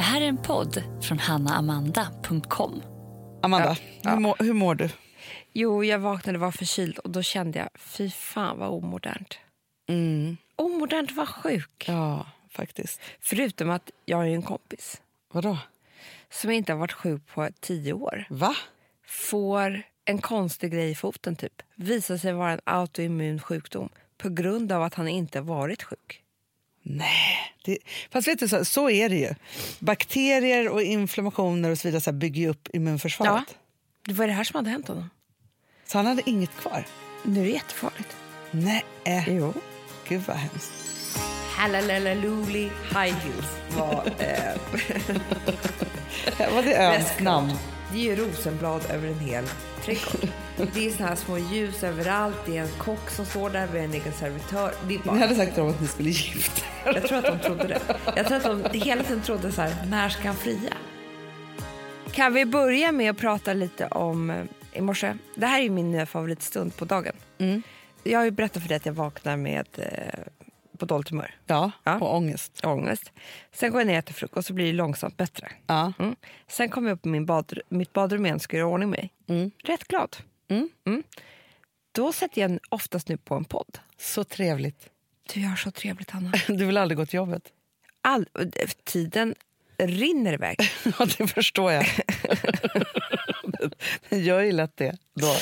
Det här är en podd från hannaamanda.com. Amanda, Hur, mår, hur mår du? Jo, jag vaknade och var förkyld och då kände jag, fy fan vad omodernt. Mm. Omodernt var sjuk. Ja, faktiskt. Förutom att jag ju en kompis Vadå? som inte har varit sjuk på tio år. Va? Får en konstig grej i foten typ. Visar sig vara en autoimmun sjukdom på grund av att han inte varit sjuk. Nej. Det, fast vet du, så, så är det ju. Bakterier och inflammationer och så vidare så här, bygger ju upp immunförsvaret. Ja. Det var det här som hade hänt honom. Så han hade inget kvar? Nu är det jättefarligt. Nej. Jo. Gud vad hemskt. Hallalallaluli high heels var... Eh, Var det öns namn? Det är ju rosenblad över en hel trädgård. Det är såna här små ljus överallt. Det är en kock som står där med en egen servitör. Det är Ni bara, hade sagt till dem att ni skulle gifta er. jag tror att de trodde det. Jag tror att de hela tiden trodde så här, när ska han fria? Kan vi börja med att prata lite om eh, i morse? Det här är min nya favoritstund på dagen. Jag har ju berättat för dig att jag vaknar med eh, på dåligt humör. Ja, Ja. och ångest. Ångest. Sen går jag ner och äter frukost och så blir det långsamt bättre. Ja. Mm. Sen kommer jag upp i min badr- mitt badrum igen och ska göra ordning mig. Mm. Rätt glad. Mm. Då sätter jag oftast nu på en podd. Så trevligt. Du har så trevligt, Hanna. Du vill aldrig gå till jobbet? All, tiden rinner iväg. Ja, det förstår jag. Den gör ju lätt det. Då.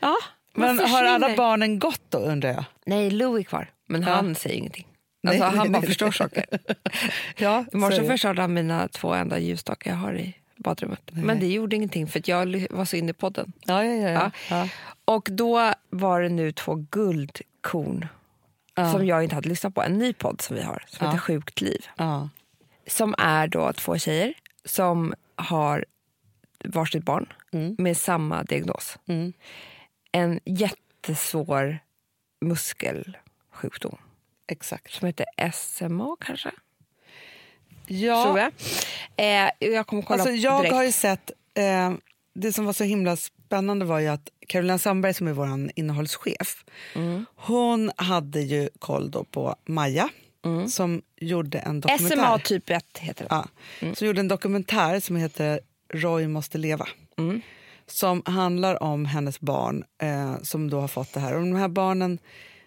Ja, Men har alla barnen gått då, undrar jag? Nej, Lou är kvar, men Ja. han säger ingenting. Nej, Alltså, nej, han bara nej, förstår nej. saker. Ja, I morse förstörde han mina två enda ljusstakar jag har i badrummet. Men det gjorde ingenting för att jag var så inne i podden. Ja, ja, ja. ja. Och då var det nu två guldkorn som jag inte hade lyssnat på. En ny podd som vi har som Ja. heter Sjukt liv. Som är då två tjejer som har varsitt barn med samma diagnos. Mm. En jättesvår muskelsjukdom Exakt. som heter SMA kanske? Ja, Tror jag. Eh, jag kommer kolla alltså, jag direkt. har ju sett... Eh, det som var så himla spännande var ju att Carolina Sandberg, som är vår innehållschef Mm. hon hade ju koll på Maja, som gjorde en dokumentär. SMA typ 1 heter det. Ja, som gjorde en dokumentär som heter Roy måste leva. Mm. Som handlar om hennes barn eh, som då har fått det här. Och de här barnen,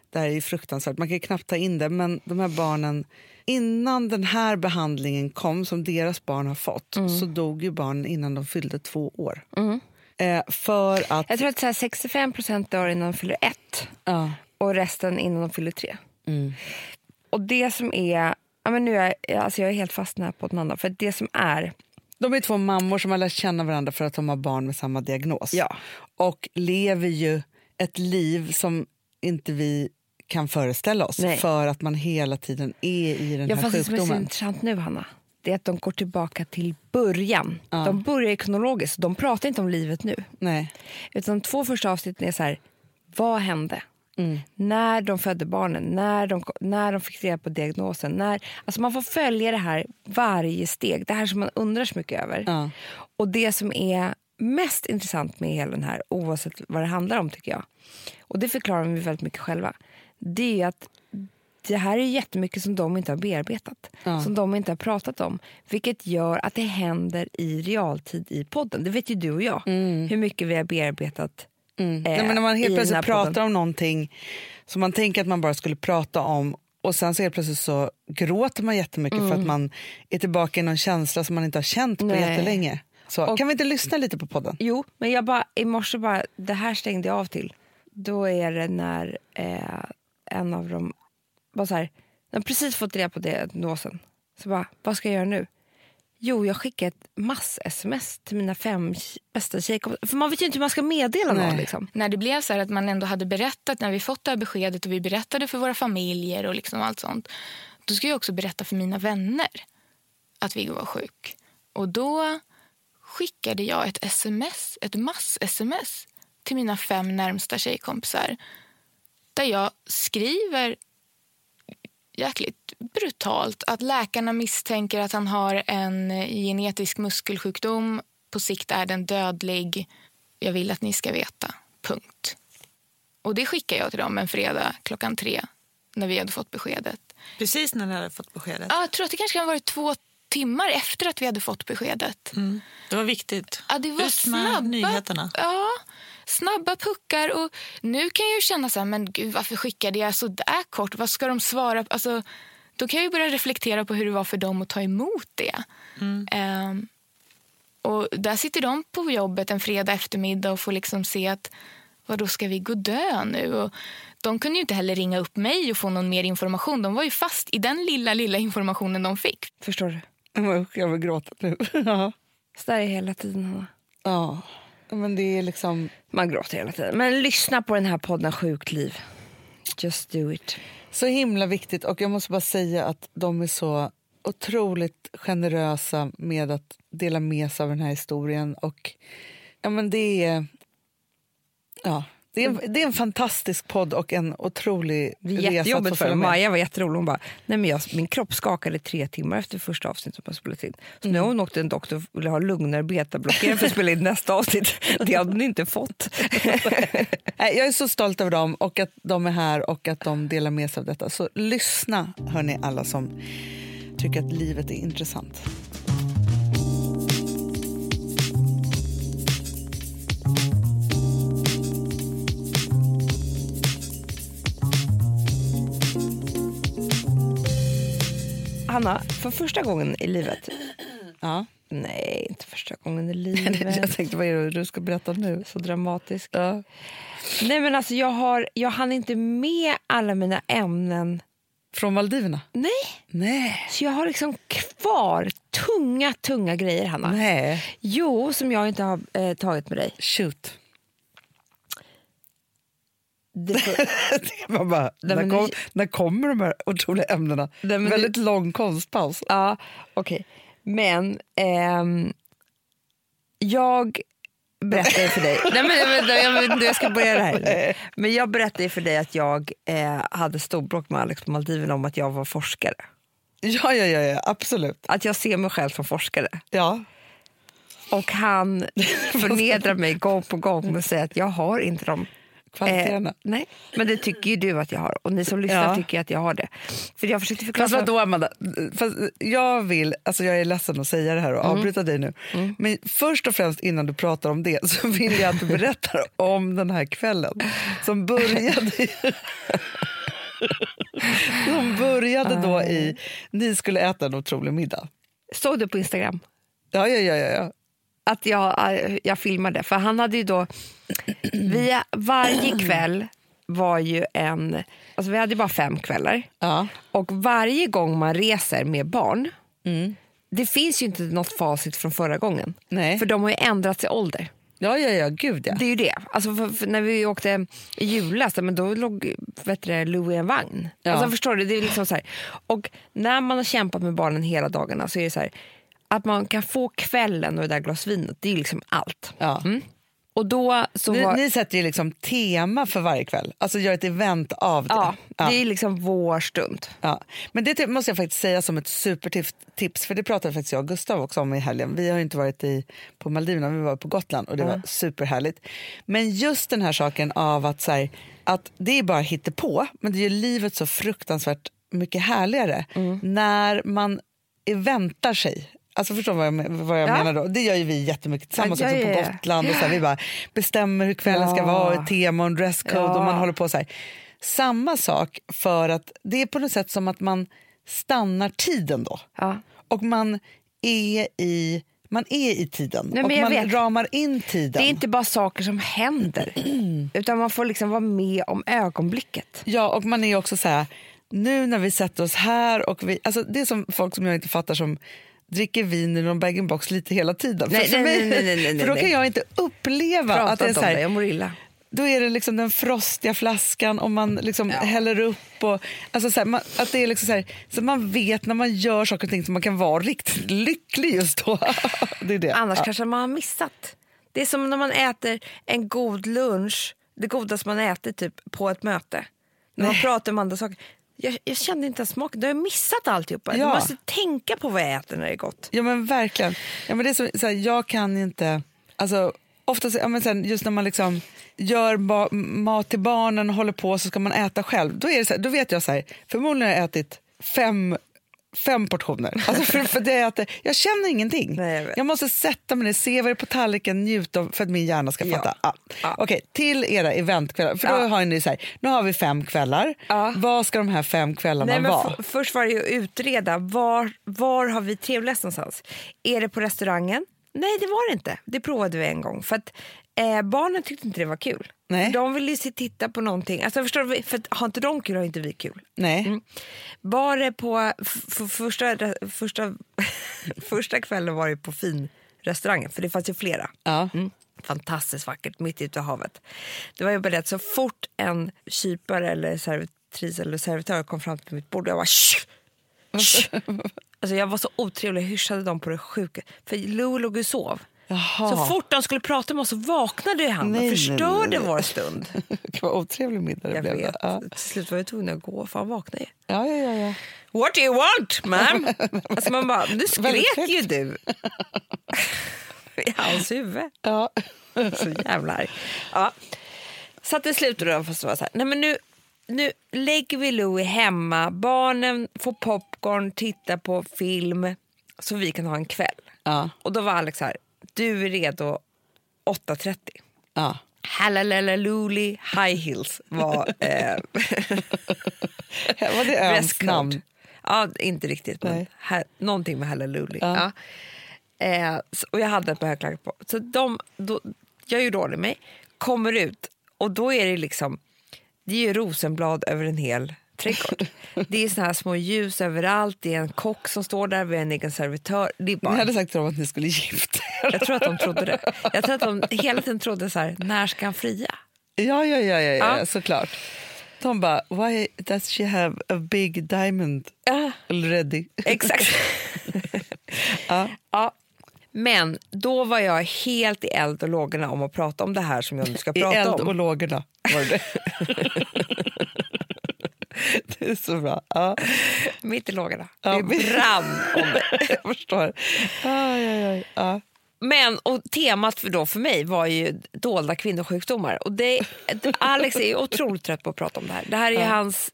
det här är ju fruktansvärt, man kan knappt ta in det, men de här barnen, innan den här behandlingen kom som deras barn har fått, Mm. så dog ju barnen innan de fyllde två år. Eh, för att... Jag tror att så här 65 procent dör innan de fyller ett Ja, och resten innan de fyller tre. mm, Och det som är... Ja, men nu är jag, alltså jag är helt fast på den andra. För det som är... de är två mammor som har lärt känna varandra för att de har barn med samma diagnos. Ja. och lever ju ett liv som inte vi kan föreställa oss Nej. för att man hela tiden är i den Ja, här fast det som är så sjukdomen. intressant nu, Hanna, det är att de går tillbaka till början. Ja. De börjar kronologiskt. De pratar inte om livet nu. Nej. Utan de två första avsnitten är så här, vad hände? Mm. När de födde barnen, när de, när de fick reda på diagnosen. När, alltså man får följa det här varje steg. Det här som man undrar så mycket över. Ja. Och det som är mest intressant med hela den här, oavsett vad det handlar om tycker jag, och det förklarar de väldigt mycket själva, det är att det här är jättemycket som de inte har bearbetat, Ja. som de inte har pratat om, vilket gör att det händer i realtid i podden. Det vet ju du och jag, hur mycket vi har bearbetat Mm. eh, Nej, men när man helt plötsligt pratar podden. om någonting som man tänker att man bara skulle prata om och sen så helt plötsligt så gråter man jättemycket för att man är tillbaka i någon känsla som man inte har känt på Mm. Nej. jättelänge. Så, Och- kan vi inte lyssna lite på podden? Jo, men jag bara, i morse bara, det här stängde jag av till. Då är det när eh, en av dem bara så här, de har precis fått reda på diagnosen. Så bara, vad ska jag göra nu? Jo, jag skickar ett mass-sms till mina fem bästa tjejkompisar. För man vet ju inte hur man ska meddela någon. Nej. Liksom. när det blev så här att man ändå hade berättat när vi fått det här beskedet och vi berättade för våra familjer och liksom allt sånt. Då ska jag också berätta för mina vänner att Viggo var sjuk. Och då skickade jag ett sms, ett mass-sms till mina fem närmsta tjejkompisar där jag skriver jäkligt brutalt att läkarna misstänker att han har en genetisk muskelsjukdom. På sikt är den dödlig. Jag vill att ni ska veta. Punkt. Och det skickar jag till dem en fredag klockan tre när vi hade fått beskedet. Precis när ni hade fått beskedet. Ja, jag tror att det kanske kan ha varit två, timmar efter att vi hade fått beskedet. Det var viktigt. Ja, det var Ut med snabba, nyheterna. Ja, snabba puckar. Och nu kan jag ju känna så här, men gud, varför skickade jag så där kort? Vad ska de svara? Alltså, då kan jag ju börja reflektera på hur det var för dem att ta emot det. Ehm, och där sitter de på jobbet en fredag eftermiddag och får liksom se att vad då ska vi gå dö nu? Och de kunde ju inte heller ringa upp mig och få någon mer information. De var ju fast i den lilla, lilla informationen de fick. Förstår du? Jag vill gråta nu. ja. Så där är hela tiden, Hanna. ja, men det är liksom... Man gråter hela tiden. Men lyssna på den här podden Sjukt liv. Just do it. Så himla viktigt. Och jag måste bara säga att de är så otroligt generösa med att dela med sig av den här historien. Och ja, men det är... Ja, det är, en, det är en fantastisk podd och en otrolig resa att för. Maja var jätterolig. Hon bara, nej men jag, min kropp skakade tre timmar efter första avsnittet som jag spelat in. Så nu har hon åkt till en doktor och ville ha lugnare betablockerare för att spela in nästa avsnitt. Det hade hon inte fått. Jag är så stolt över dem och att de är här och att de delar med sig av detta. Så lyssna, hörni, alla som tycker att livet är intressant. Hanna, för första gången i livet. Ja. Nej, inte första gången i livet. Jag tänkte, vad är det du ska berätta nu? Så dramatisk. Ja. Nej men alltså jag, har, jag hann inte med alla mina ämnen. Från Maldiverna? Nej. Nej. Så jag har liksom kvar tunga, tunga grejer Hanna. Nej. Jo, som jag inte har eh, tagit med dig. Shoot. Var bara, Nej, när, kom, när kommer de här otroliga ämnena? Nej, Väldigt lång konstpaus. ja, okej. Men ehm, jag berättade för dig... Nej, men, vänta, jag, jag ska börja det här. Men jag berättade för dig att jag eh, hade storbråk med Alex på Maldiverna om att jag var forskare. Ja, ja, ja, ja absolut. Att jag ser mig själv som forskare. Ja. Och han förnedrar mig gång på gång med att säga att jag har inte de Kvaliteterna. Eh, nej, men det tycker ju du att jag har. Och ni som lyssnar Ja. tycker att jag har det. För jag försökte förklara... Fast vadå, Amanda? Fast jag vill, alltså jag är ledsen att säga det här och avbryta dig nu. Men först och främst innan du pratar om det så vill jag att du berättar om den här kvällen som började som började då i, ni skulle äta en otrolig middag. Såg du på Instagram? Ja, ja, ja, ja. Att jag, eh, jag filmade. För han hade ju då... Vi, varje kväll var ju en... Alltså vi hade ju bara fem kvällar. ja. Och varje gång man reser med barn... Mm. Det finns ju inte något facit från förra gången. Nej. För de har ju ändrat sig ålder. Ja, ja, ja, gud ja. Det är ju det. Alltså för, för när vi åkte i julas, men då låg vet du, Louis i en vagn. Ja. Alltså förstår du? Det är liksom så här. Och när man har kämpat med barnen hela dagarna så är det så här, att man kan få kvällen och det där glas vinet, det är liksom allt. ja. Och då så Ni, var, ni sätter ju liksom tema för varje kväll, alltså gör ett event av det. ja, Ja. det är liksom vår stund. Ja. Men det typ måste jag faktiskt säga som ett supertips, tips, för det pratade faktiskt jag och Gustav också om i helgen. Vi har ju inte varit i, på Maldiverna, vi var på Gotland och det var superhärligt. Men just den här saken av att, så här, att det är bara på men det gör livet så fruktansvärt mycket härligare Mm. när man väntar sig. Alltså förstår vad jag, vad jag Ja. menar då? Det gör ju vi jättemycket tillsammans Ja, också på. Gotland. Och så här, vi bara bestämmer hur kvällen ska vara, tema och dresscode och man håller på så här. Samma sak för att det är på något sätt som att man stannar tiden då. Och man är i, man är i tiden Nej, och man vet. ramar in tiden. Det är inte bara saker som händer, utan man får liksom vara med om ögonblicket. Ja, och man är också så här, nu när vi sätter oss här och vi, alltså det är som folk som jag inte fattar som dricker vin ur någon bag-in-box lite hela tiden. Nej, för, nej, mig, nej, nej, nej, för då kan jag inte uppleva Prata att det är så om det, här, jag mår illa. då är det liksom den frostiga flaskan och man liksom häller upp. Och, alltså så här, man, att det är liksom så, här, så man vet när man gör saker och ting så man kan vara riktigt lycklig just då. det är det. Annars Ja. kanske man har missat. Det är som när man äter en god lunch, det godaste man äter typ på ett möte. När man pratar om andra saker. Jag, jag kände inte ens smaken, då har jag missat alltihopa. Ja. Du måste tänka på vad jag äter när det är gott. Ja men verkligen. Ja, men det är så, så här, jag kan inte... Alltså, ofta, så- ja, men sen, just när man liksom gör ba- mat till barnen och håller på så ska man äta själv. Då, är det så här, då vet jag så här, förmodligen har jag ätit fem fem portioner. Alltså för, för det är att jag känner ingenting. Nej, jag vet. måste sätta mig ner, se vad det är på tallriken, njuta för att min hjärna ska fatta. Ja. Ja. Okej, till era eventkvällar. För då Ja. har ni så här, nu har vi fem kvällar. Ja. Vad ska de här fem kvällarna Nej, men vara? först var det ju att utreda var, var har vi trevligast någonstans. Är det på restaurangen? Nej, det var det inte. Det provade vi en gång. För att eh, Barnen tyckte inte det var kul. Nej. De ville ju se, titta på någonting. Alltså, förstår du? För har inte de kul har inte vi kul. Nej. Mm. Var det på första, första, första kvällen var det på finrestaurangen, för det fanns ju flera. Ja. Mm. Fantastiskt vackert, mitt ute i havet. Det var ju bara det att så fort en kypare eller servitris eller servitör kom fram till mitt bord, jag Shh! Shh! Alltså jag var så otrevlig, jag hyschade dem på det sjuka. För Lou låg och sov. Jaha. Så fort de skulle prata med oss så vaknade han Nej, och förstörde nej, nej. vår stund. Det var otrevlig middag det Jag blev. vet. Ja. Till slut var jag tvungen att gå för han vaknade ju. Ja, ja, ja, ja. What do you want, ma'am? alltså man bara, nu skrek ju du. I hans huvud. ja. Så jävla arg. Ja. Så att det slutade då, fast var så här, nej men nu, nu lägger vi Louie hemma, barnen får popcorn, titta på film, så vi kan ha en kväll. Ja. Och då var Alex så här, du är redo 8.30. ja. Halalaluli High Heels var eh, Var det öns namn? Ja, inte riktigt, men ha, någonting med Hallelujah. Ja. Ja. Eh, och jag hade ett par högklackar på. Så de, då, jag gjorde ordning mig, kommer ut och då är det liksom, det är ju rosenblad över en hel trädgård. det är såna här små ljus överallt, det är en kock som står där, vi har en egen servitör. Det är Ni bara, hade sagt till dem att ni skulle gifta er. jag tror att de trodde det. Jag tror att de hela tiden trodde så här, när ska han fria? Ja, ja, ja, ja, ja, Ja. såklart. De bara, why does she have a big diamond already? Exakt. Ja. ja. Men då var jag helt i eld och lågorna om att prata om det här som jag nu ska I prata eld om. och lågorna var det. det är så bra. Ja, Mitt i lågorna. Ja, det brann om det. jag förstår. Aj, aj, aj. Ja. Men och temat för, då för mig var ju dolda kvinnosjukdomar. Och det, Alex är otroligt trött på att prata om det här. Det här är ju hans...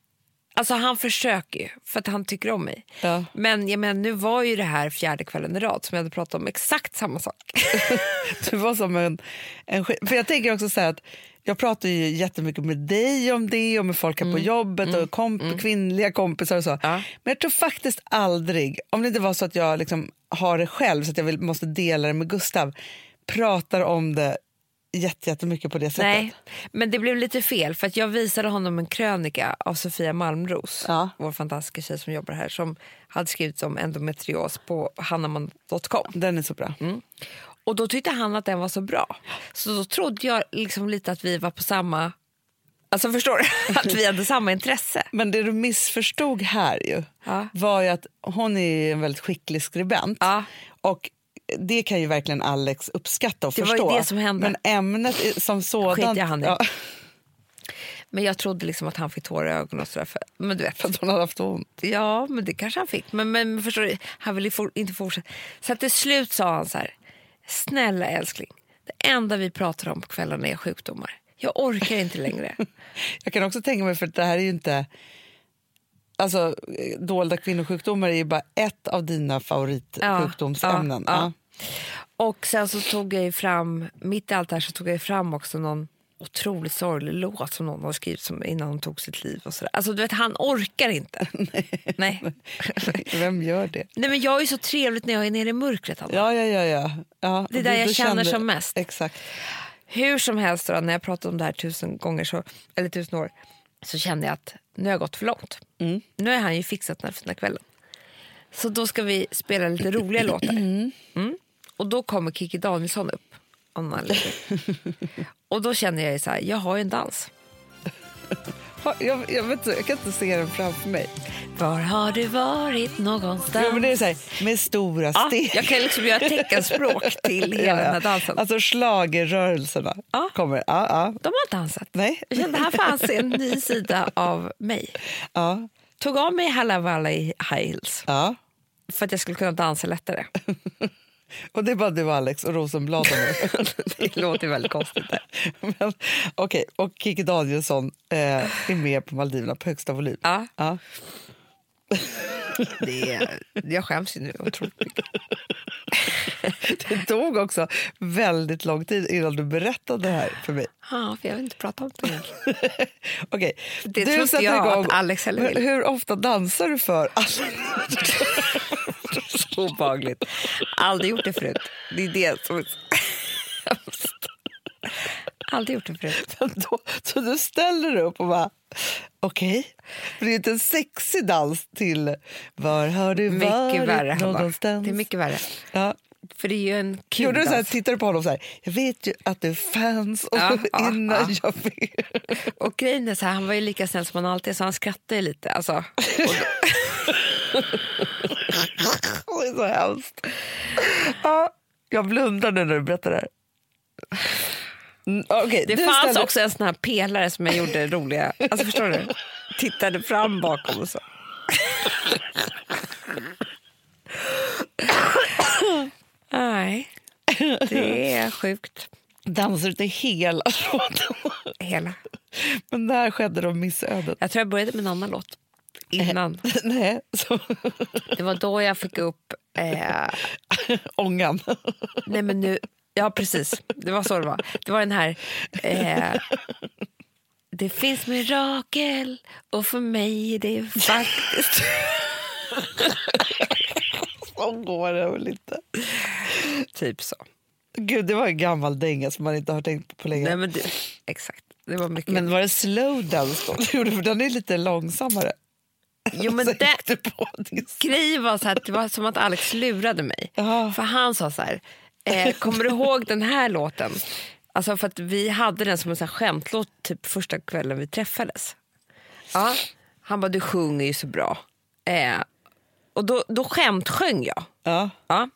Alltså han försöker ju, för att han tycker om mig. Ja. Men jag menar, nu var ju det här fjärde kvällen i rad som jag hade pratat om exakt samma sak. Du var som en, en För jag tänker också så att jag pratar ju jättemycket med dig om det och med folk här på jobbet och komp- kvinnliga kompisar och så. Mm. Ja. Men jag tror faktiskt aldrig, om det inte var så att jag liksom har det själv så att jag vill, måste dela det med Gustav, pratar om det jätte- jättemycket på det sättet. Nej, men det blev lite fel för att jag visade honom en krönika av Sofia Malmros, Ja. vår fantastiska tjej som jobbar här, som hade skrivit om endometrios på hannaman.com. Den är så bra. Mm. Och då tyckte han att den var så bra. Så då trodde jag liksom lite att vi var på samma... Alltså förstår du? Att vi hade samma intresse. Men det du missförstod här ju, Ja. var ju att hon är en väldigt skicklig skribent. Ja. Och det kan ju verkligen Alex uppskatta och Det var förstå. det som hände. Men ämnet som sådant... Skiter han i. Ja, Men jag trodde liksom att han fick tårar i ögonen och sådär. För, men du vet. för att hon hade haft ont. Ja, men det kanske han fick. Men, men förstår du, han ville for, inte fortsätta. Så till slut sa han så här. Snälla älskling, det enda vi pratar om på kvällarna är sjukdomar. Jag orkar inte längre. Jag kan också tänka mig, för det här är ju inte... Alltså, dolda kvinnosjukdomar är ju bara ett av dina favoritsjukdomsämnen. Ja, ja. Och sen så tog jag ju fram, mitt i allt det här så tog jag fram också någon otroligt sorglig låt som någon har skrivit som innan hon tog sitt liv. och så där. Alltså du vet, han orkar inte. Nej. Vem gör det? Nej men jag är så trevligt när jag är nere i mörkret. Anna. Ja, ja, ja. ja. ja Det är du- där jag du känner kände- som mest. Exakt. Hur som helst, då, när jag pratat om det här tusen gånger, så, eller tusen år, så kände jag att nu har jag gått för långt. Mm. Nu har han ju fixat den här fina kvällen. Så då ska vi spela lite roliga låtar. Mm. Och då kommer Kiki Danielsson upp. Någon anledning. Och då känner jag så här, jag har ju en dans. Jag, jag, vet, inte, jag kan inte se den framför mig. Var har du varit någonstans? Jo, men det är så här, med stora ja, steg. jag kan liksom göra teckenspråk till hela Ja, den ja. här dansen. Alltså schlagerrörelserna Ja. kommer. Ja, ja, De har dansat. Nej. Jag kände, här fanns en ny sida av mig. ja, Tog av mig Halla Valla i high heels ja. för att jag skulle kunna dansa lättare. Och det är bara du Alex och Rosenblad nu. Det låter väldigt konstigt. Där. Men, Okej, och Kikki Danielsson eh, är med på Maldiverna på högsta volym. Ja. Ja. Det är, jag skäms ju nu otroligt mycket. Det tog också väldigt lång tid innan du berättade det här för mig. Ja, för jag vill inte prata om det. Okej, Det du sätter jag igång. att Alex heller vill. Hur, ofta dansar du för? Alltså, Så obehagligt. Aldrig gjort det förut. Det är det som är hemskt. Aldrig gjort det förut. då, så du ställer dig upp och bara, okej. För det är inte en sexig dans till Var har du Mycket varit värre. Någonstans? Det är mycket värre. Ja. För det är ju en kul Gjorde du så här, tittar du på honom så här, jag vet ju att du fanns och Ja, innan ja. jag vet. Och grejen är så här, han var ju lika snäll som han alltid så han skrattade lite. Alltså, Det är så hemskt. Ja, jag nu när du berättar det här. Mm, okej, det fanns ställer- också en sån här pelare som jag gjorde roliga... Alltså förstår du? Tittade fram bakom och så. Nej, det är sjukt. dansar du till hela låten. Hela. Men där skedde de missödet. Jag tror jag började med en annan låt. Innan. Nej, så Det var då jag fick upp... Eh, ångan. nej men nu, ja, precis. Det var så det var. Det var den här... Eh, det finns mirakel och för mig är det faktiskt... Så går det väl inte. typ så. Gud, det var en gammal dänga som man inte har tänkt på på länge. Nej, men det, exakt. Det var mycket. Men var det slow dance då? För den är lite långsammare. Jo, men det, grejen var så här, att det var som att Alex lurade mig. Ja. För han sa så här, eh, kommer du ihåg den här låten? Alltså för att vi hade den som en sån här skämtlåt typ första kvällen vi träffades. Ja. Han bara, du sjunger ju så bra. Eh, och då, då skämtsjöng jag. Ja. Ja,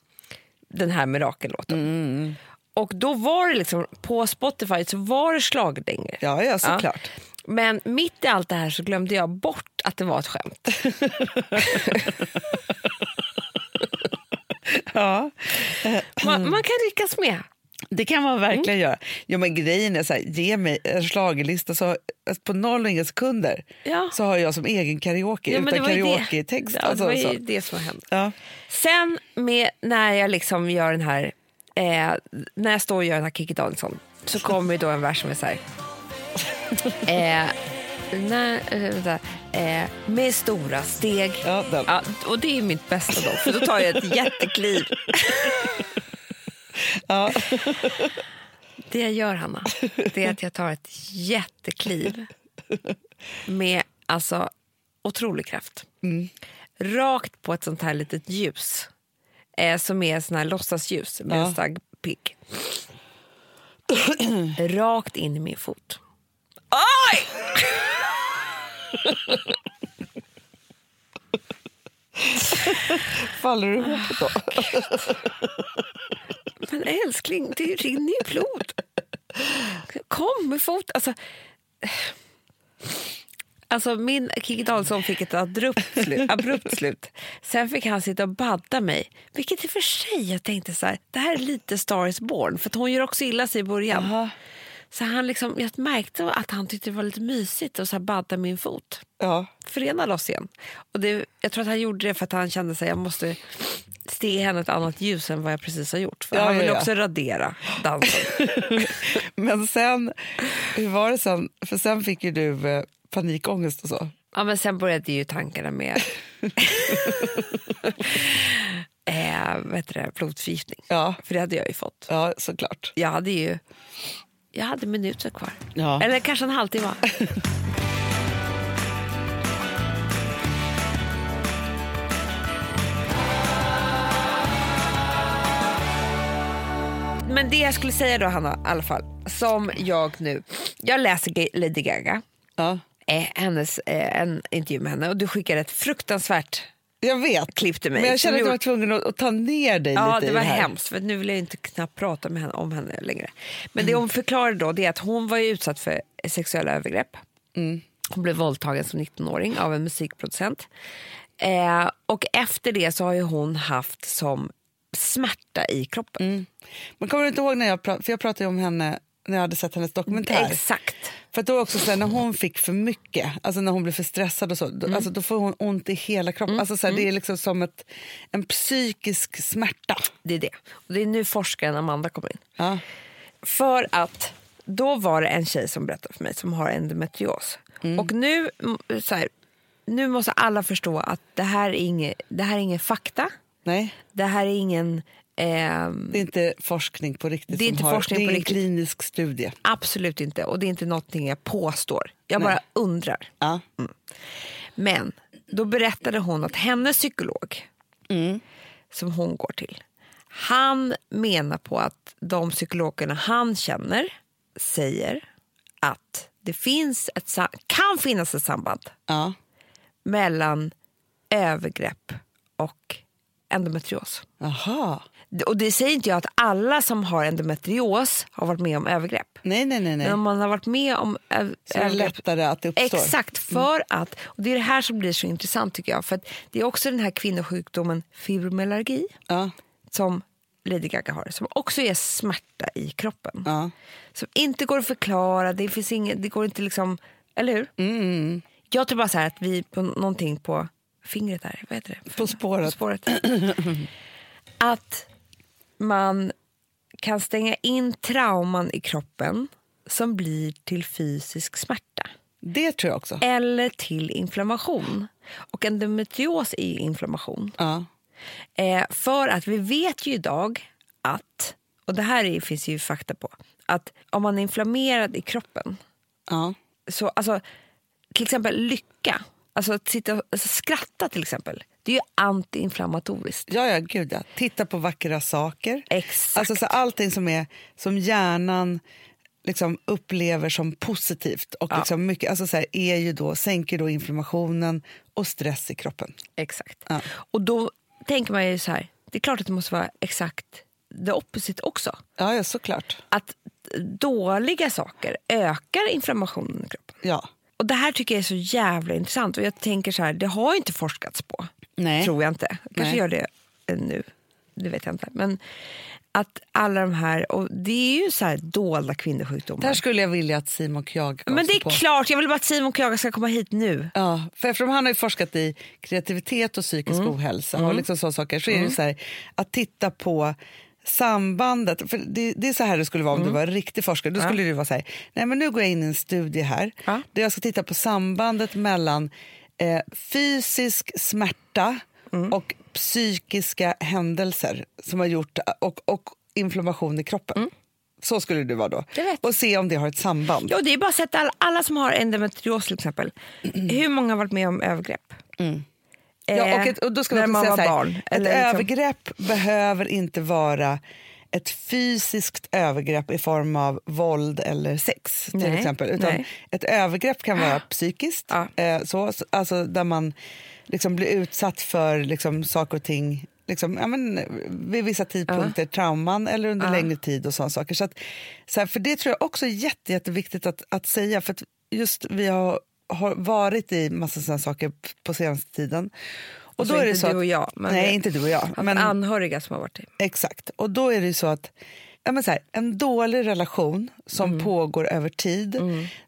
den här mirakellåten. Och då var det liksom, på Spotify så var det schlagerdängor. Ja, ja, såklart. Men mitt i allt det här så glömde jag bort att det var ett skämt. Ja. Man, man kan ryckas med. Det kan man verkligen göra. Ja, men grejen är så här, ge mig en schlagerlista så alltså på noll och inga sekunder Ja. så har jag som egen karaoke Ja, utan det det. karaoke-text. Ja, det alltså, var ju så. det som hände. Ja. Sen med, när jag liksom gör den här, eh, när jag står och gör den här Kikki Danielsson så kommer då en vers som är så här. Eh, när, eh, vänta, eh, med stora steg. Ja. Ja, och det är mitt bästa då, för då tar jag ett jättekliv. Ja. Det jag gör, Hanna, det är att jag tar ett jättekliv med alltså otrolig kraft. Rakt på ett sånt här litet ljus eh, som är sån här låtsasljus med Ja. en stark pigg. Rakt in i min fot. Oj! Faller du ihop då? Men älskling, det rinner ju blod. Kom med fot. Alltså, alltså min Kikki Danielsson fick ett abrupt slut, abrupt slut. Sen fick han sitta och badda mig. Vilket i och för sig jag tänkte så här, det här är lite Star is born. För hon gör också illa sig i början. Aha. Så han liksom, jag märkte att han tyckte det var lite mysigt att så här badda min fot. Ja. Förena oss igen. Och det, jag tror att han gjorde det för att han kände sig jag måste se henne ett annat ljus än vad jag precis har gjort. För Ja, han ja, vill ja. också radera dansen. Men sen, hur var det sen? För sen fick ju du eh, panikångest och så. Ja, men sen började ju tankarna med eh, heter det, blodförgiftning. Ja, För det hade jag ju fått. ja såklart. Jag hade ju jag hade minuter kvar. Ja. Eller kanske en halvtimme. Men det jag skulle säga då, Hanna, i alla fall, som jag nu... Jag läser Lady Gaga, Ja. eh, hennes, eh, en intervju med henne och du skickade ett fruktansvärt Jag vet. klipp till mig. Men jag som att jag var tvungen att, att ta ner dig Ja, lite det var här. hemskt för nu vill jag inte knappt prata med henne, om henne längre. Men det hon förklarade då det är att hon var ju utsatt för sexuella övergrepp. Hon blev våldtagen som 19-åring av en musikproducent. Eh, och efter det så har hon haft som smärta i kroppen. Men kommer du inte ihåg när jag pratade, för jag pratade om henne när jag hade sett hennes dokumentär. Exakt. För då också så här, när hon fick för mycket, alltså när hon blev för stressad och så, då, alltså då får hon ont i hela kroppen. Alltså så här, Det är liksom som ett, en psykisk smärta. Det är det. Och det är nu forskaren Amanda kommer in. Ja. För att då var det en tjej som berättade för mig som har endometrios. Och nu, mm, så här, nu måste alla förstå att det här är inget, det här är ingen fakta. Nej, Det här är ingen... ehm, det är inte forskning på riktigt. Det är inte har, forskning det är riktigt. klinisk studie. absolut inte. Och det är inte någonting jag påstår. Jag bara Nej. undrar. Ja. Men då berättade hon att hennes psykolog, Mm. som hon går till, han menar på att de psykologerna han känner säger att det finns ett, kan finnas ett samband Ja. mellan övergrepp och endometrios. Jaha. Och det säger inte jag att alla som har endometrios har varit med om övergrepp. Nej, nej, nej. nej. Men om man har varit med om ö- Så är det övergrepp lättare att det uppstår. Exakt, för att, och det är det här som blir så intressant tycker jag. För att det är också den här kvinnosjukdomen fibromyalgi Ja. som Lady Gaga har, som också är smärta i kroppen. Ja. Som inte går att förklara, det finns inget, det går inte liksom, eller hur? Mm. Jag tror bara så att vi på någonting på fingret där, vad heter det? På spåret. På spåret. att man kan stänga in trauman i kroppen som blir till fysisk smärta Det tror jag också. eller till inflammation. Och endometrios är ju inflammation. Ja. Eh, för att vi vet ju idag att, och det här är, finns ju fakta på, att om man är inflammerad i kroppen, Ja. så alltså till exempel lycka, alltså att sitta alltså, skratta till exempel, det är ju antiinflammatoriskt. Ja, ja, gud ja. Titta på vackra saker. Exakt. Alltså så allting som, är, som hjärnan liksom upplever som positivt och liksom mycket, alltså så här, är ju då, sänker då inflammationen och stress i kroppen. Exakt. Ja. Och då tänker man ju så här, det är klart att det måste vara exakt det opposite också. Ja, ja såklart. Att dåliga saker ökar inflammationen i kroppen. Ja. Och Det här tycker jag är så jävla intressant. Och jag tänker så här, Det har inte forskats på. Nej. Tror jag inte. Kanske Nej. gör det eh, nu. Det vet jag inte. Men att alla de här... Och Det är ju så här dolda kvinnosjukdomar. Där skulle jag vilja att Simon Kjag Men det är på. klart, jag vill bara att Simon Kjaga ska komma hit nu. Ja, för eftersom han har ju forskat i kreativitet och psykisk Mm. ohälsa och liksom sådana saker så är det så här, att titta på sambandet. För det, det är så här det skulle vara om du var riktig forskare. Då skulle det vara så här, nej men nu går jag in i en studie här Ja. där jag ska titta på sambandet mellan eh, fysisk smärta och psykiska händelser som har gjort och, och inflammation i kroppen. Så skulle det vara då. Och se om det har ett samband. Ja, det är bara att sätta alla, alla som har endometrios till exempel. Hur många har varit med om övergrepp? Ja, och, ett, och då ska när man säga var så här, barn. Ett liksom- övergrepp behöver inte vara ett fysiskt övergrepp i form av våld eller sex. till Nej, exempel. Utan nej. Ett övergrepp kan vara psykiskt, Ja. eh, så, så- alltså där man liksom blir utsatt för liksom, saker och ting liksom, ja, men, vid vissa tidpunkter, trauman eller under längre tid och sådana saker. Så att, så här, för det tror jag också är jätte, jätteviktigt att, att säga. För att just vi har, har varit i massa sådana saker på senaste tiden. Och Alltså då är det inte så du att, och jag, nej, inte du och jag. Men anhöriga som har varit det. Exakt. Och då är det så att ja, men så här, en dålig relation som Mm. pågår över tid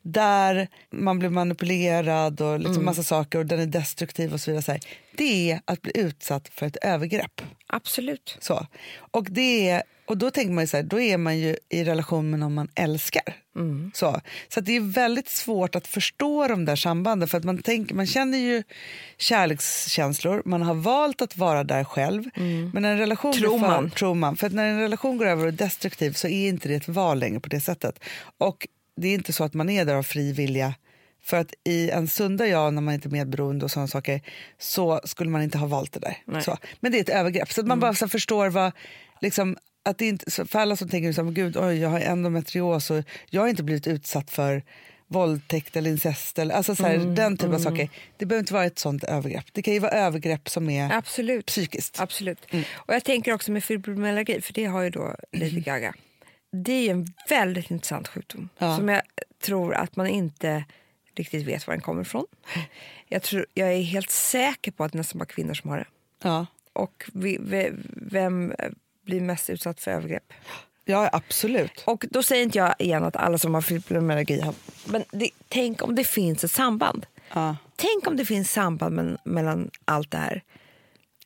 där man blir manipulerad och liksom Mm. massa saker och den är destruktiv och så vidare. Så här, det är att bli utsatt för ett övergrepp. Absolut. Så. Och, det är, och då tänker man ju så här, då är man ju i relation med någon man älskar. Så, så att det är väldigt svårt att förstå de där sambanden för att man, tänker, man känner ju kärlekskänslor, man har valt att vara där själv. Men när en relation Tror för, man. tror man. För att när en relation går över och är destruktiv så är inte det ett val längre på det sättet. Och det är inte så att man är där av fri vilja. För att i en sunda jag, när man inte är medberoende och sådana saker, så skulle man inte ha valt det där. Så. Men det är ett övergrepp. Så att man bara så förstår vad, liksom, att det inte, för alla som tänker så här, gud, oj, jag har endometrios och jag har inte blivit utsatt för våldtäkt eller incest eller alltså så här, den typen av saker. Det behöver inte vara ett sånt övergrepp. Det kan ju vara övergrepp som är Absolut. psykiskt. Absolut. Och jag tänker också med fibromyalgi, för det har ju då Lady Gaga. Det är ju en väldigt intressant sjukdom Ja. som jag tror att man inte riktigt vet var den kommer ifrån. Jag, tror, jag är helt säker på att det nästan bara kvinnor som har det. Ja. Och vi, vi, vem blir mest utsatt för övergrepp? Ja, absolut. Och då säger inte jag igen att alla som har fibromyalgi har... Men det, tänk om det finns ett samband. Ja. Tänk om det finns samband men, mellan allt det här.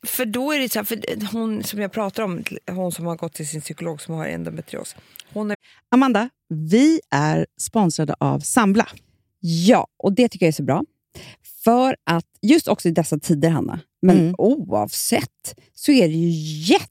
För då är det så här, för hon som jag pratar om, hon som har gått till sin psykolog som har endometrios. Hon är, Amanda, vi är sponsrade av Sambla. Ja, och det tycker jag är så bra. För att just också i dessa tider, Hanna, men Mm. oavsett, så är det ju jätte,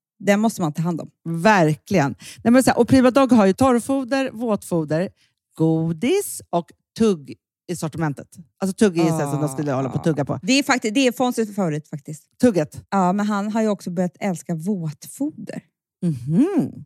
den måste man ta hand om. Verkligen. Nej, men så här, och Prima Dog har ju torrfoder, våtfoder, godis och tugg i sortimentet. Alltså tugg är ah. som de skulle hålla på att tugga på. Det är, faktiskt, det är Fonzies favorit faktiskt. Tugget. Ja, men han har ju också börjat älska våtfoder. Mhm.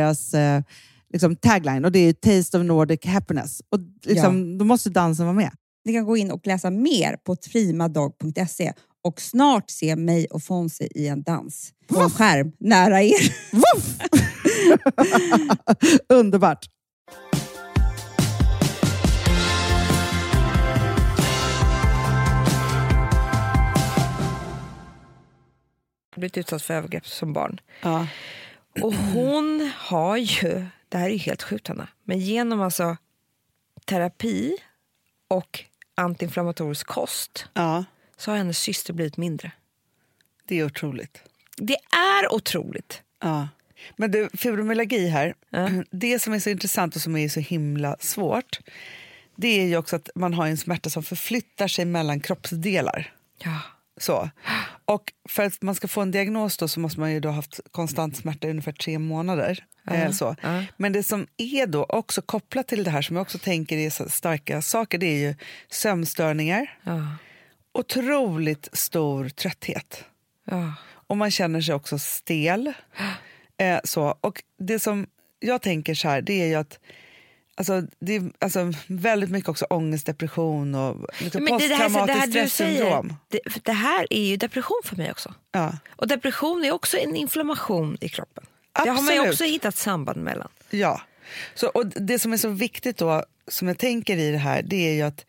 deras eh, liksom tagline och det är Taste of Nordic Happiness. Och liksom, Då måste dansen vara med. Ni kan gå in och läsa mer på primadog.se och snart se mig och Fonzie i en dans på en skärm nära er. Woof! Underbart! blivit utsatt för övergrepp som barn. Ja. Och hon har ju, det här är ju helt sjukt Hanna, men genom alltså terapi och antiinflammatorisk kost Ja, så har hennes syster blivit mindre. det är otroligt. Det är otroligt. Ja. Men du, fibromyalgi här, Ja. det som är så intressant och som är så himla svårt, det är ju också att man har en smärta som förflyttar sig mellan kroppsdelar. Ja. Så. Och för att man ska få en diagnos då så måste man ju då ha haft konstant smärta i ungefär tre månader. Eh, så. ja. Men det som är då också kopplat till det här som jag också tänker är starka saker, det är ju sömnstörningar, Ja. otroligt stor trötthet. Och man känner sig också stel. Eh, så. Och det som jag tänker så här, det är ju att Alltså, det är alltså, väldigt mycket också ångest, depression och liksom Men posttraumatiskt stressyndrom. det, det här är ju depression för mig också. Ja, Och depression är också en inflammation i kroppen. Det har man ju Absolut. också hittat samband mellan. ja. Så, och det som är så viktigt då, som jag tänker i det här, det är ju att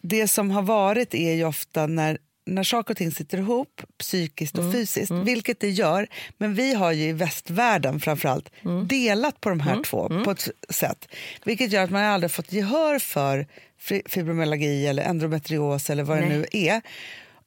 det som har varit är ju ofta när när saker och ting sitter ihop psykiskt och Mm, fysiskt, vilket det gör, men vi har ju i västvärlden framförallt Mm. delat på de här två på ett sätt, vilket gör att man aldrig fått gehör för fi- fibromyalgi eller endometrios eller vad det Nej. nu är.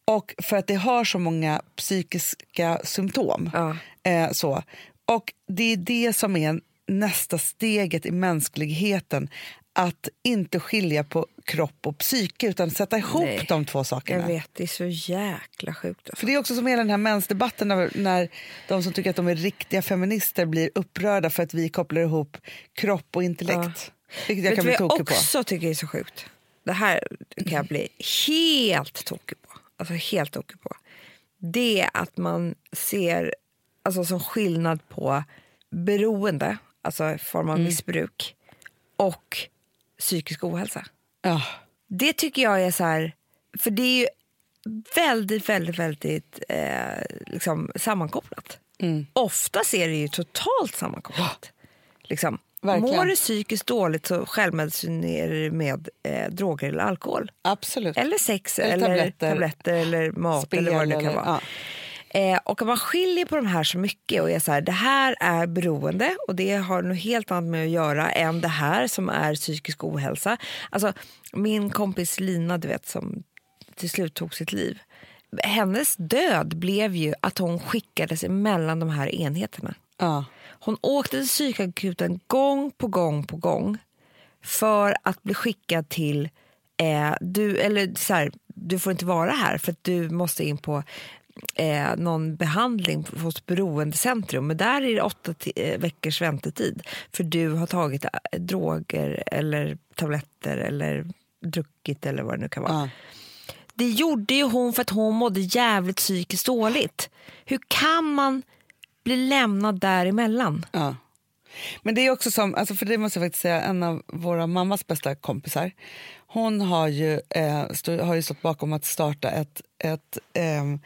Och för att det har så många psykiska symptom. Ja. Eh, så. Och det är det som är nästa steget i mänskligheten. Att inte skilja på kropp och psyke utan sätta ihop Nej, de två sakerna. Jag vet, det är så jäkla sjukt. Alltså. För Det är också som hela den här mensdebatten när, när de som tycker att de är riktiga feminister blir upprörda för att vi kopplar ihop kropp och intellekt. Vilket jag Vet kan bli tokig på. också tycker är så sjukt? Det här kan jag bli helt tokig på. Alltså helt tokig på. Det är att man ser alltså, som skillnad på beroende, alltså i form av Mm. missbruk, och psykisk ohälsa. Ja. Det tycker jag är så här, för det är ju väldigt, väldigt, väldigt eh, liksom sammankopplat. Mm. Oftast är det ju totalt sammankopplat. Liksom. Verkligen. Mår du psykiskt dåligt så självmedicinerar du med eh, droger eller alkohol. Absolut. Eller sex, Eller eller, tabletter. tabletter. eller mat Spel eller vad det nu kan vara. ja. Eh, och man skiljer på de här så mycket och är så här, det här är beroende och det har något helt annat med att göra än det här som är psykisk ohälsa. Alltså, min kompis Lina, du vet, som till slut tog sitt liv. Hennes död blev ju att hon skickades emellan de här enheterna. Ja. Hon åkte till psykakuten gång på gång på gång för att bli skickad till... Eh, du, eller så här, du får inte vara här för att du måste in på eh, någon behandling hos beroendecentrum. Men där är det åtta eh, veckors väntetid för du har tagit eh, droger eller tabletter eller druckit eller vad det nu kan vara. Ja. Det gjorde ju hon för att hon mådde jävligt psykiskt dåligt. Hur kan man bli lämnad däremellan? Ja. Men det är också som, alltså för det måste jag faktiskt säga, en av våra mammas bästa kompisar, hon har ju, eh, stå, har ju stått bakom att starta ett, ett, ehm,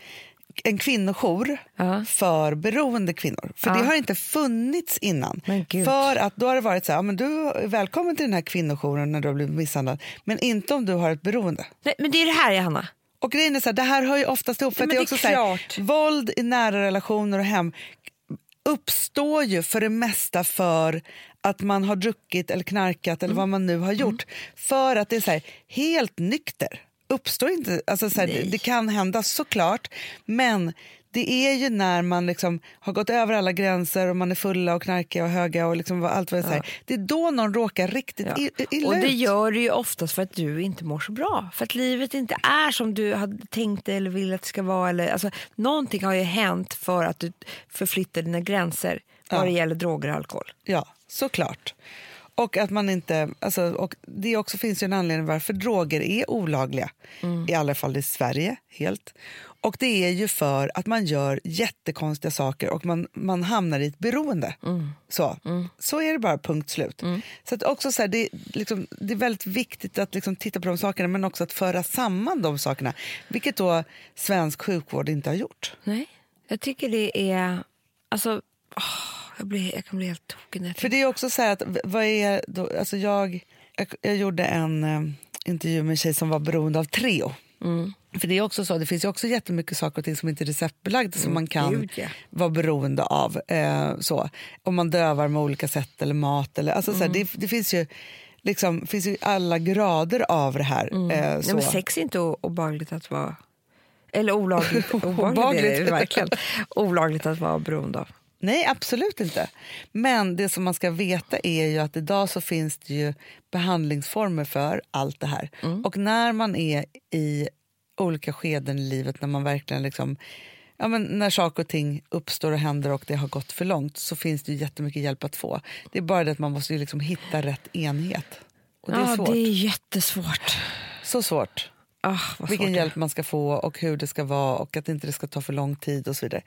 en kvinnojour Ja. för beroende kvinnor. För det Ja. har inte funnits innan. För att då har det varit så här, ja, men du är välkommen till den här kvinnojouren när du har blivit misshandlad, men inte om du har ett beroende. Nej, men det är det här, Johanna. Och grejen är så här, det här hör ju oftast ihop. För Ja, det är det också är så här, våld i nära relationer och hem uppstår ju för det mesta för att man har druckit eller knarkat Mm. eller vad man nu har gjort. För att det är så här, helt nykter. Uppstår inte, alltså så här, det, det kan hända såklart, men det är ju när man liksom har gått över alla gränser och man är fulla och knarkiga och höga och liksom vad- allt vad det säger. Det är då någon råkar riktigt Ja. illa Och det ut. gör du ju oftast för att du inte mår så bra. För att livet inte är som du hade tänkt eller vill att det ska vara. Eller, alltså, någonting har ju hänt för att du förflyttar dina gränser vad Ja. det gäller droger och alkohol. Ja, såklart. Och att man inte, alltså, och det också finns ju en anledning varför droger är olagliga, i alla fall i Sverige helt. Och det är ju för att man gör jättekonstiga saker och man, man hamnar i ett beroende. Så. så är det bara, punkt slut. Så att också så här, det, liksom, det är väldigt viktigt att liksom titta på de sakerna men också att föra samman de sakerna, vilket då svensk sjukvård inte har gjort. Nej, jag tycker det är... Alltså, åh, jag, blir, jag kan bli helt tokig För det är också så här att, vad är då, alltså jag, jag, jag gjorde en eh, intervju med en tjej som var beroende av Treo. Mm. För det är också så, det finns ju också jättemycket saker och ting som inte är receptbelagda som man kan Mm, gud, ja. vara beroende av. Eh, så. Om man dövar med olika sätt eller mat. Eller, alltså, så Mm. här, det, det finns ju liksom, finns ju alla grader av det här. Eh, Mm. Nej, så. men sex är inte obehagligt att vara... Eller olagligt. Obehagligt är det verkligen. Olagligt att vara beroende av. Nej, absolut inte. Men det som man ska veta är ju att idag så finns det ju behandlingsformer för allt det här. Och när man är i olika skeden i livet, när man verkligen liksom Ja, men när saker och ting uppstår och händer och det har gått för långt så finns det ju jättemycket hjälp att få. Det är bara det att man måste ju liksom hitta rätt enhet. Och det är ja, svårt. det är jättesvårt. Så svårt. Vad vilken hjälp man ska få och hur det ska vara och att inte det ska ta för lång tid och så vidare.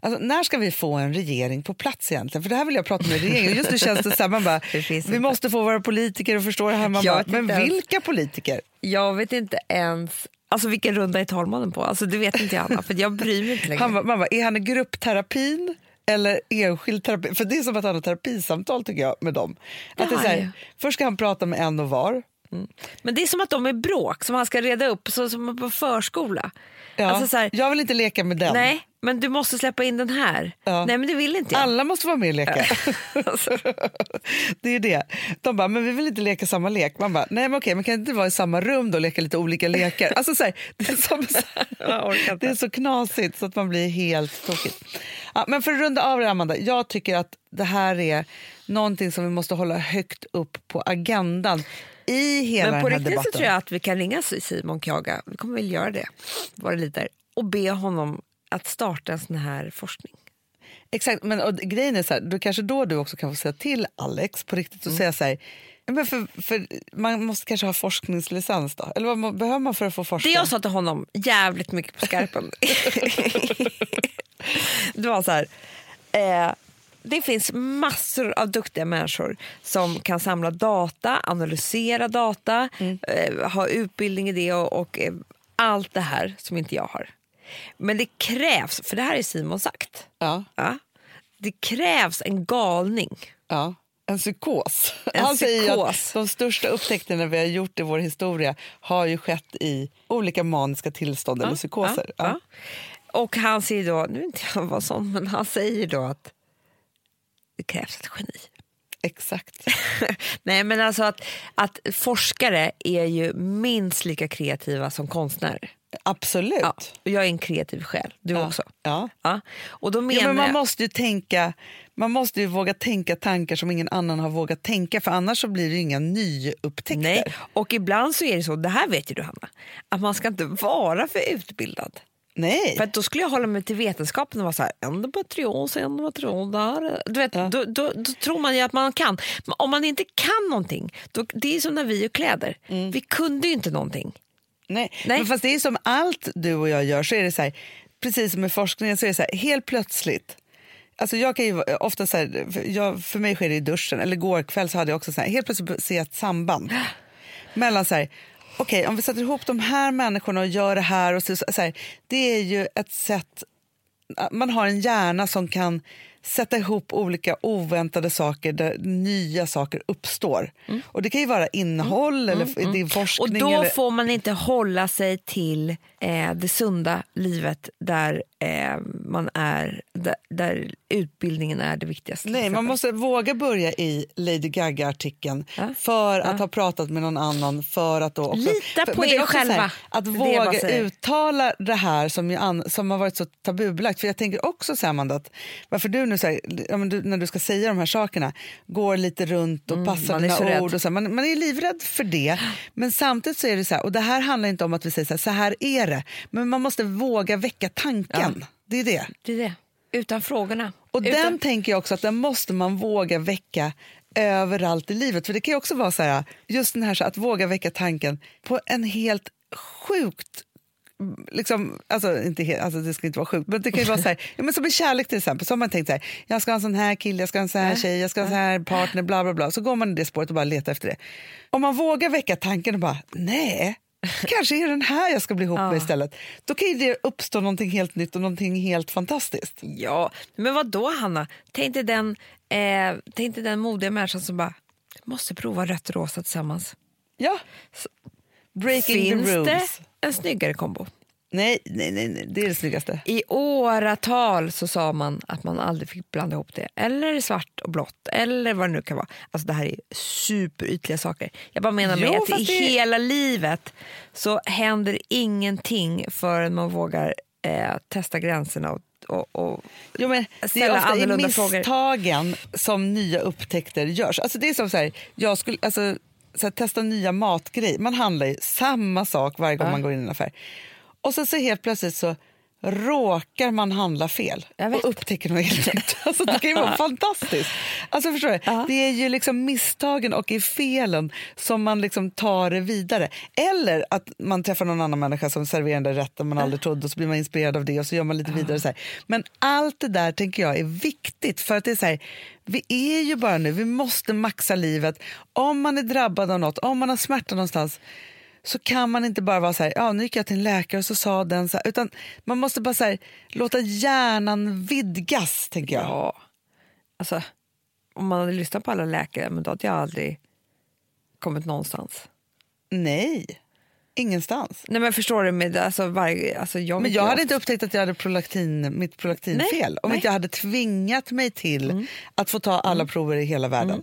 Alltså, när ska vi få en regering på plats egentligen? För det här vill jag prata med regeringen. Just nu känns det så här, man bara, vi inte. måste få våra politiker att förstå det här. Man bara, men ens. vilka politiker? Jag vet inte ens alltså, vilken runda är talmannen på. Alltså, det vet inte jag, Anna, för jag bryr mig inte längre. Han, man bara, är han i gruppterapin eller enskild terapi? För det är som att han har terapisamtal tycker jag med dem. Att det är här, först ska han prata med en och var. Men det är som att de är bråk som han ska reda upp, så som på förskola. Ja, Alltså, så här, jag vill inte leka med den. Nej, men du måste släppa in den här. Ja. Nej, men det vill inte jag. Alla måste vara med och leka. det är det. De bara, men vi vill inte leka samma lek. Man bara, nej men okej, men kan inte vara i samma rum då och leka lite olika lekar? Alltså, så här, det, är som, det är så knasigt så att man blir helt tokig. Ja, men för att runda av det Amanda, jag tycker att det här är någonting som vi måste hålla högt upp på agendan i hela Men på den här riktigt debatten. så tror jag att vi kan ringa Simon Kjaga, vi kommer väl göra det, vad det lider, och be honom att starta en sån här forskning. Exakt, men och grejen är så här, då kanske då du också kan få säga till Alex på riktigt Mm. och säga så här, "Ja, men för, för man måste kanske ha forskningslicens då? Eller vad må- behöver man för att få forska? Det jag sa till honom jävligt mycket på skarpen. det var så här. Eh, det finns massor av duktiga människor som kan samla data, analysera data, eh, ha utbildning i det och, och eh, allt det här som inte jag har. Men det krävs, för det här är Simon sagt, Ja, ja, det krävs en galning. ja. En psykos. En Han säger ju att psykos. de största upptäckterna vi har gjort i vår historia har ju skett i olika maniska tillstånd eller psykoser. Ja, ja. Och han säger då, nu vet inte jag vad sån, men han säger då att det krävs ett geni. Exakt. Nej men alltså att, att forskare är ju minst lika kreativa som konstnärer. Absolut. Ja, jag är en kreativ själ, du Ja. också. Ja. Ja. Och då menar Ja, men man måste ju tänka, man måste ju våga tänka tankar som ingen annan har vågat tänka för annars så blir det inga nyupptäckter. Nej, och ibland så är det så, det här vet ju du Hanna, att man ska inte vara för utbildad. Nej. För då skulle jag hålla mig till vetenskapen och vara så här, endometrios, endometrios, där. Du vet, då, då, då tror man ju att man kan. Men om man inte kan någonting, då, det är som när vi gör kläder. Vi kunde ju inte någonting. Nej. Nej. Men fast det är som allt du och jag gör så är det så här, precis som med forskningen så är det så här, helt plötsligt Alltså jag kan ju ofta så här, för, jag, för mig sker det i duschen, eller igår kväll så hade jag också så här, helt plötsligt se ett samband mellan så här, okej om vi sätter ihop de här människorna och gör det här, och så, så här, det är ju ett sätt, man har en hjärna som kan sätta ihop olika oväntade saker där nya saker uppstår. Och det kan ju vara innehåll eller det är Mm. Och forskning. då eller, får man inte hålla sig till eh, det sunda livet där eh, man är, där, där utbildningen är det viktigaste. Nej, man måste våga börja i Lady Gaga-artikeln Ja. för att ha pratat med någon annan. För att då också, Lita för, på det är er så här, själva. Att Det det våga säger. uttala det här som, ju som har varit så tabubelagt. För jag tänker också så här, Amanda, att varför du nu så här, ja, när du ska säga de här sakerna går lite runt och passar Mm, så dina ord. Och så här, man, man är livrädd för det. Men samtidigt så är det så här, och det här handlar inte om att vi säger så här, så här är det. Men man måste våga väcka tanken. Det är det. Det är det. Utan frågorna. Och Utan... den tänker jag också att den måste man våga väcka överallt i livet. För det kan också vara så här, just den här så att våga väcka tanken på en helt sjukt Liksom, alltså, inte helt, alltså det ska inte vara sjukt, men det kan vara så här, ja, men som med kärlek till exempel, så har man tänkt så här, jag ska ha en sån här kille, jag ska ha en sån här tjej, jag ska ha en sån här partner, bla bla bla. Så går man i det spåret och bara letar efter det. Om man vågar väcka tanken och bara, nej, kanske är det den här jag ska bli ihop med istället. Då kan det uppstå någonting helt nytt och någonting helt fantastiskt. Ja, men vad då Hanna? Tänk dig den, eh, tänk dig den modiga människan som bara, "Du måste prova rött och rosa tillsammans. Ja. Breaking Finns the det rules. en snyggare kombo? Nej, nej, nej, nej, det är det snyggaste. I åratal så sa man att man aldrig fick blanda ihop det. Eller svart och blått, eller vad det nu kan vara. Alltså det här är superytliga saker. Jag bara menar med Jo, att i det- hela livet så händer ingenting förrän man vågar eh, testa gränserna och, och, och Jo, men det är ofta i annorlunda frågor. misstagen som nya upptäckter görs. Alltså det är som så här, jag skulle, alltså, så här, testa nya matgrejer. Man handlar ju samma sak varje gång man går in i en affär. Och så, så helt plötsligt så råkar man handla fel Jag vet. och upptäcker något helt nytt. Alltså, det kan ju vara fantastiskt. Alltså, förstår du? Ja. Det är ju liksom misstagen och i felen som man liksom tar det vidare. Eller att man träffar någon annan människa som serverar den där rätten man aldrig trodde och så blir man inspirerad av det och så gör man lite vidare. Så här. Men allt det där tänker jag är viktigt för att det är så här, vi är ju bara nu, vi måste maxa livet. Om man är drabbad av något, om man har smärta någonstans så kan man inte bara vara så här, ja nu gick jag till en läkare och så sa den så här, utan man måste bara så här, låta hjärnan vidgas, tänker jag. Ja. Alltså, om man hade lyssnat på alla läkare, men då hade jag aldrig kommit någonstans. Nej, ingenstans. Nej men förstår du, med, alltså, varje, alltså, jag Men jag hade inte upptäckt att jag hade prolaktin, mitt prolaktinfel Nej, om nej. inte jag hade tvingat mig till Mm. att få ta alla prover i hela världen.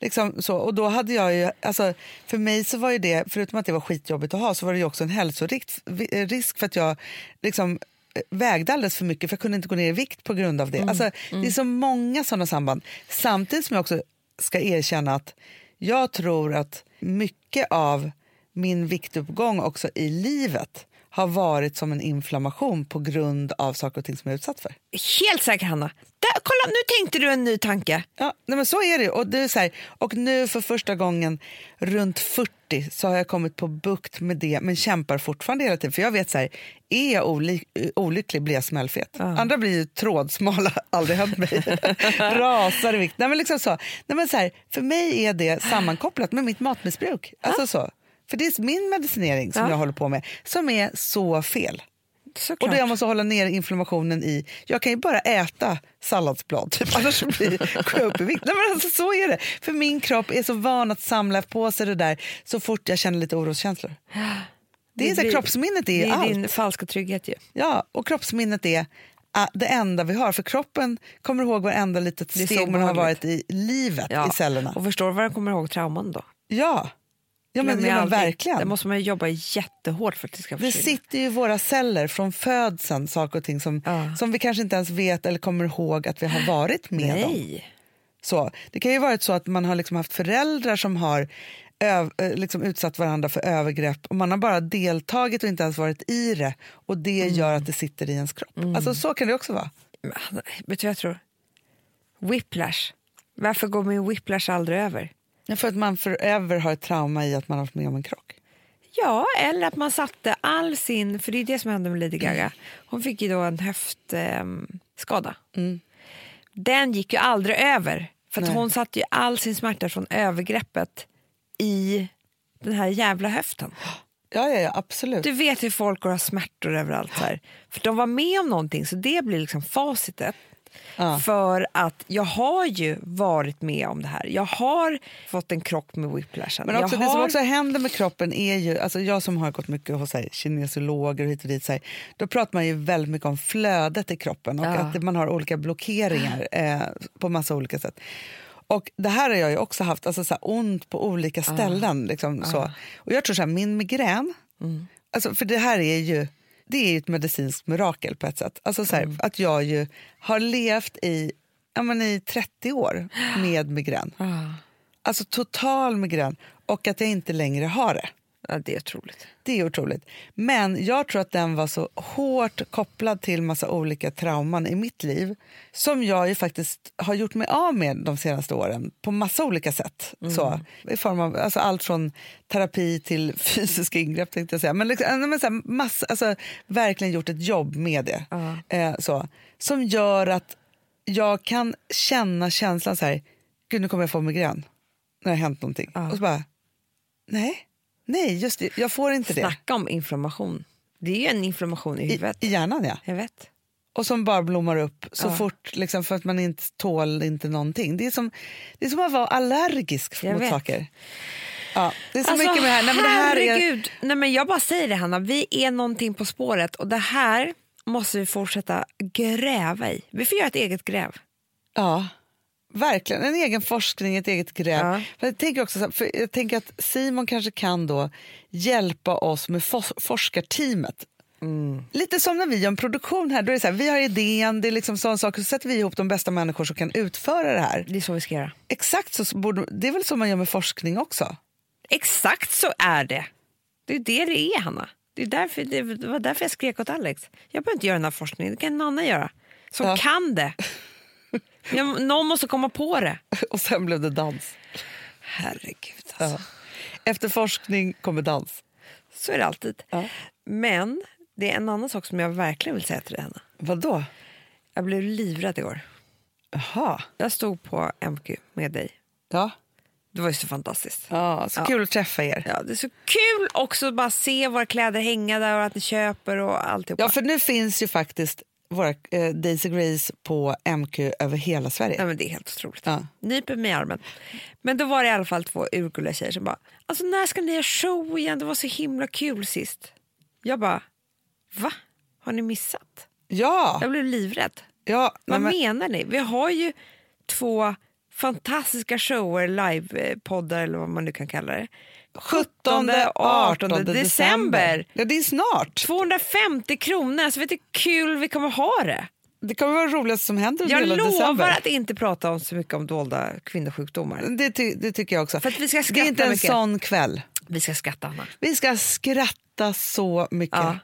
Liksom så, och då hade jag ju, alltså, för mig så var ju det, förutom att det var skitjobbigt att ha, så var det ju också en hälsorisk risk för att jag liksom eh, vägde alldeles för mycket för jag kunde inte gå ner i vikt på grund av det. Alltså, Det är så många sådana samband. Samtidigt som jag också ska erkänna att jag tror att mycket av min viktuppgång också i livet har varit som en inflammation på grund av saker och ting som jag är utsatt för. Helt säker Hanna. Där, kolla, nu tänkte du en ny tanke. Ja, nej men så är det. Och, det är så här, och nu för första gången runt 40 så har jag kommit på bukt med det men kämpar fortfarande hela tiden. För jag vet så här, är jag oly olycklig blir jag smällfet. Andra blir ju trådsmala, aldrig hänt mig. Rasar i vikt. Nej, men liksom så. Nej, men så här, för mig är det sammankopplat med mitt matmissbruk. Alltså så. För det är min medicinering som Ja. jag håller på med som är så fel. Såklart. Och då jag måste hålla ner inflammationen i... Jag kan ju bara äta salladsblad, typ, annars blir går jag upp i vikt. Nej, men alltså, så är det. För min kropp är så van att samla på sig det där så fort jag känner lite oroskänslor. Det är så blir- kroppsminnet är, Det är allt. din falska trygghet ju. Ja, och kroppsminnet är ah, det enda vi har. För kroppen kommer ihåg varenda litet Det steg man har varit i livet, i cellerna. Och förstår vad den kommer ihåg trauman då? Ja, ja men, ja, men verkligen. Det måste man jobba jättehårt för att det ska Vi försvinna. sitter ju i våra celler från födseln, saker och ting som, Ja. som vi kanske inte ens vet eller kommer ihåg att vi har varit med om. Nej. Så, det kan ju vara så att man har liksom haft föräldrar som har öv, eh, liksom utsatt varandra för övergrepp och man har bara deltagit och inte ens varit i det och det Mm. gör att det sitter i ens kropp. Alltså så kan det också vara. Men, Vet du vad jag tror? Whiplash. Varför går min whiplash aldrig över? För att man forever har ett trauma i att man har varit med om en krock. Ja, eller att man satte all sin... För det är det som hände med Lady Mm. Gaga. Hon fick ju då en höftskada. Den gick ju aldrig över. För Mm. Hon satte ju all sin smärta från övergreppet i den här jävla höften. Ja, ja, ja absolut. Du vet hur folk har smärtor överallt. Här. För de var med om någonting, så det blir liksom facitet. Ja. För att jag har ju varit med om det här. Jag har fått en krock med whiplashen. Men också, jag det som har... också händer med kroppen är ju, alltså jag som har gått mycket hos här, kinesiologer och hit och dit, så här, då pratar man ju väldigt mycket om flödet i kroppen och Ja. att man har olika blockeringar eh, på massa olika sätt. Och det här har jag ju också haft, alltså så här, ont på olika ställen. Liksom, så. Och jag tror så här, min migrän, alltså, för det här är ju det är ju ett medicinskt mirakel på ett sätt. Alltså så här, Att jag ju har levt i, ja, men i 30 år med migrän. Ah, Alltså total migrän och att jag inte längre har det. Ja, det är otroligt. Det är otroligt. Men jag tror att den var så hårt kopplad till massa olika trauman i mitt liv som jag ju faktiskt har gjort mig av med de senaste åren på massa olika sätt. Så, I form av alltså allt från terapi till fysiska ingrepp tänkte jag säga. Men, liksom, men så här, massa, alltså, verkligen gjort ett jobb med det. Eh, så, som gör att jag kan känna känslan så här, gud nu kommer jag få migrän när det har hänt någonting. Och så bara, nej, nej just det, jag får inte det. Snacka om inflammation. Det är ju en inflammation i I, huvudet. I hjärnan ja. Jag vet. Och som bara blommar upp så Ja. fort liksom, för att man inte tål inte någonting. Det är som, det är som att vara allergisk Jag mot vet. saker. Ja, det är så Alltså, mycket med det här. Nej, men det här är, herregud. Nej, men jag bara säger det, Hanna. Vi är någonting på spåret och det här måste vi fortsätta gräva i. Vi får göra ett eget gräv. ja, verkligen. En egen forskning, ett eget gräv. Ja. Jag, tänker också, här, för jag tänker att Simon kanske kan då hjälpa oss med fos- forskarteamet. Mm. Lite som när vi gör en produktion här. Då är det så här vi har idén, det är liksom sån saker, så sätter vi ihop de bästa människor som kan utföra det här. Det är så vi ska göra. Exakt så borde, det är väl så man gör med forskning också? Exakt så är det. Det är det det är, Hanna. Det, är därför, det var därför jag skrek åt Alex. Jag behöver inte göra den här forskningen, det kan någon annan göra. Som Ja. kan det. Jag, någon måste komma på det. Och sen blev det dans. Herregud alltså. Ja. Efter forskning kommer dans. Så är det alltid. Ja. Men det är en annan sak som jag verkligen vill säga till dig, Hanna. Vad då? Jag blev livrädd igår. Jaha. Jag stod på MQ med dig. Ja. Det var ju så fantastiskt. ja, så Ja. kul att träffa er. Ja, det är så kul också att bara se våra kläder hänga där och att ni köper och alltihopa. Ja, för nu finns ju faktiskt våra eh, Daisy Grace på MQ över hela Sverige. Nej, men det är helt otroligt. Ja. Nyper mig i armen. Men då var det i alla fall två urgulliga tjejer som bara, alltså när ska ni ha show igen? Det var så himla kul sist. Jag bara, va? Har ni missat? Ja, Jag blev livrädd. ja Vad men, menar ni? Vi har ju två fantastiska shower, livepoddar eller vad man nu kan kalla det. 17 och 18 december. Ja, det är snart. 250 kronor, alltså vet du hur kul vi kommer ha det? Det kommer vara det roligaste som händer under Jag hela lovar december. att inte prata om så mycket om dolda kvinnosjukdomar. Det, ty- det tycker jag också. För vi ska det är skratta inte en mycket. sån kväll. Vi ska skratta, Anna. Vi ska skratta så mycket. Ja.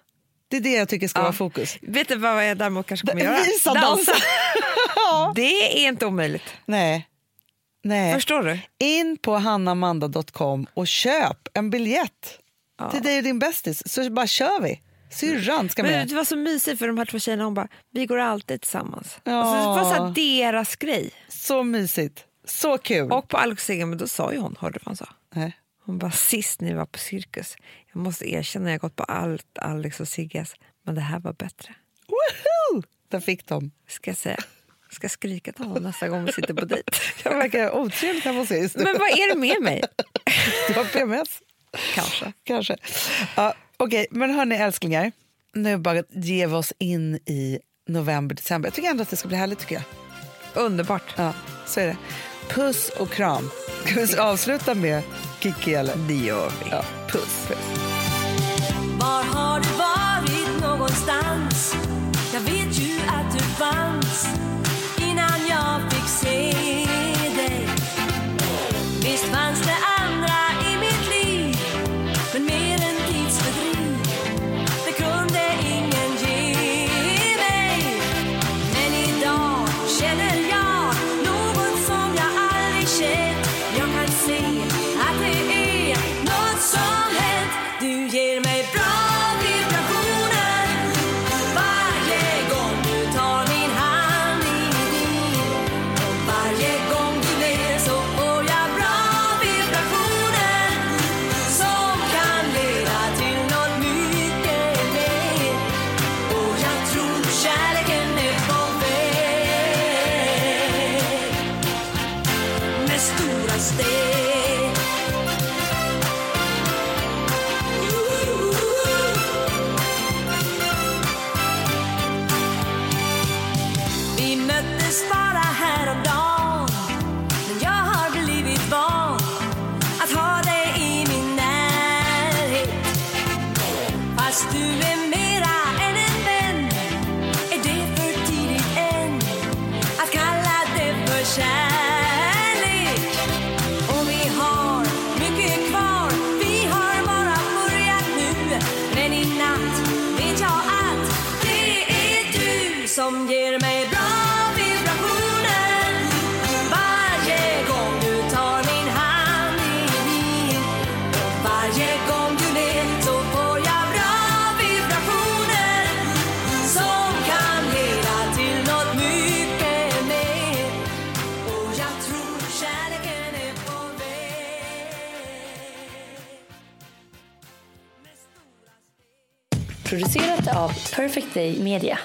Det är det jag tycker ska Ja. vara fokus. Vet du vad jag däremot kanske kommer göra? Visa dansa. Det är inte omöjligt. Nej. Nej. Förstår du? In på hannamanda.com och köp en biljett Ja. till dig och din bästis. Så bara kör vi. Syrran ska Men med. det var så mysigt för de här två tjejerna. Hon bara, vi går alltid tillsammans. Ja. Alltså, det var så deras grej. Så mysigt. Så kul. Och på Alex men då sa ju hon, hörde du vad hon sa? Nej. Hon bara, sist ni var på cirkus, jag måste erkänna, jag har gått på allt Alex och Sigges, men det här var bättre. Woho! Där fick de. Ska jag säga. Ska skrika till honom nästa gång vi sitter på dejt. Jag verkar otrevligt hemma hos er just nu. Men vad är det med mig? Du har PMS. Kanske. Kanske. Ja, Okej, men hörni älsklingar. Nu bara ger vi oss in i november, december. Jag tycker ändå att det ska bli härligt. tycker jag. Underbart. Ja, så är det. Puss och kram. Ska vi avsluta med Kikki eller? Det gör vi. Ja, puss. puss. Var har du varit någonstans? Jag vet ju att du fanns Perfect Day Media.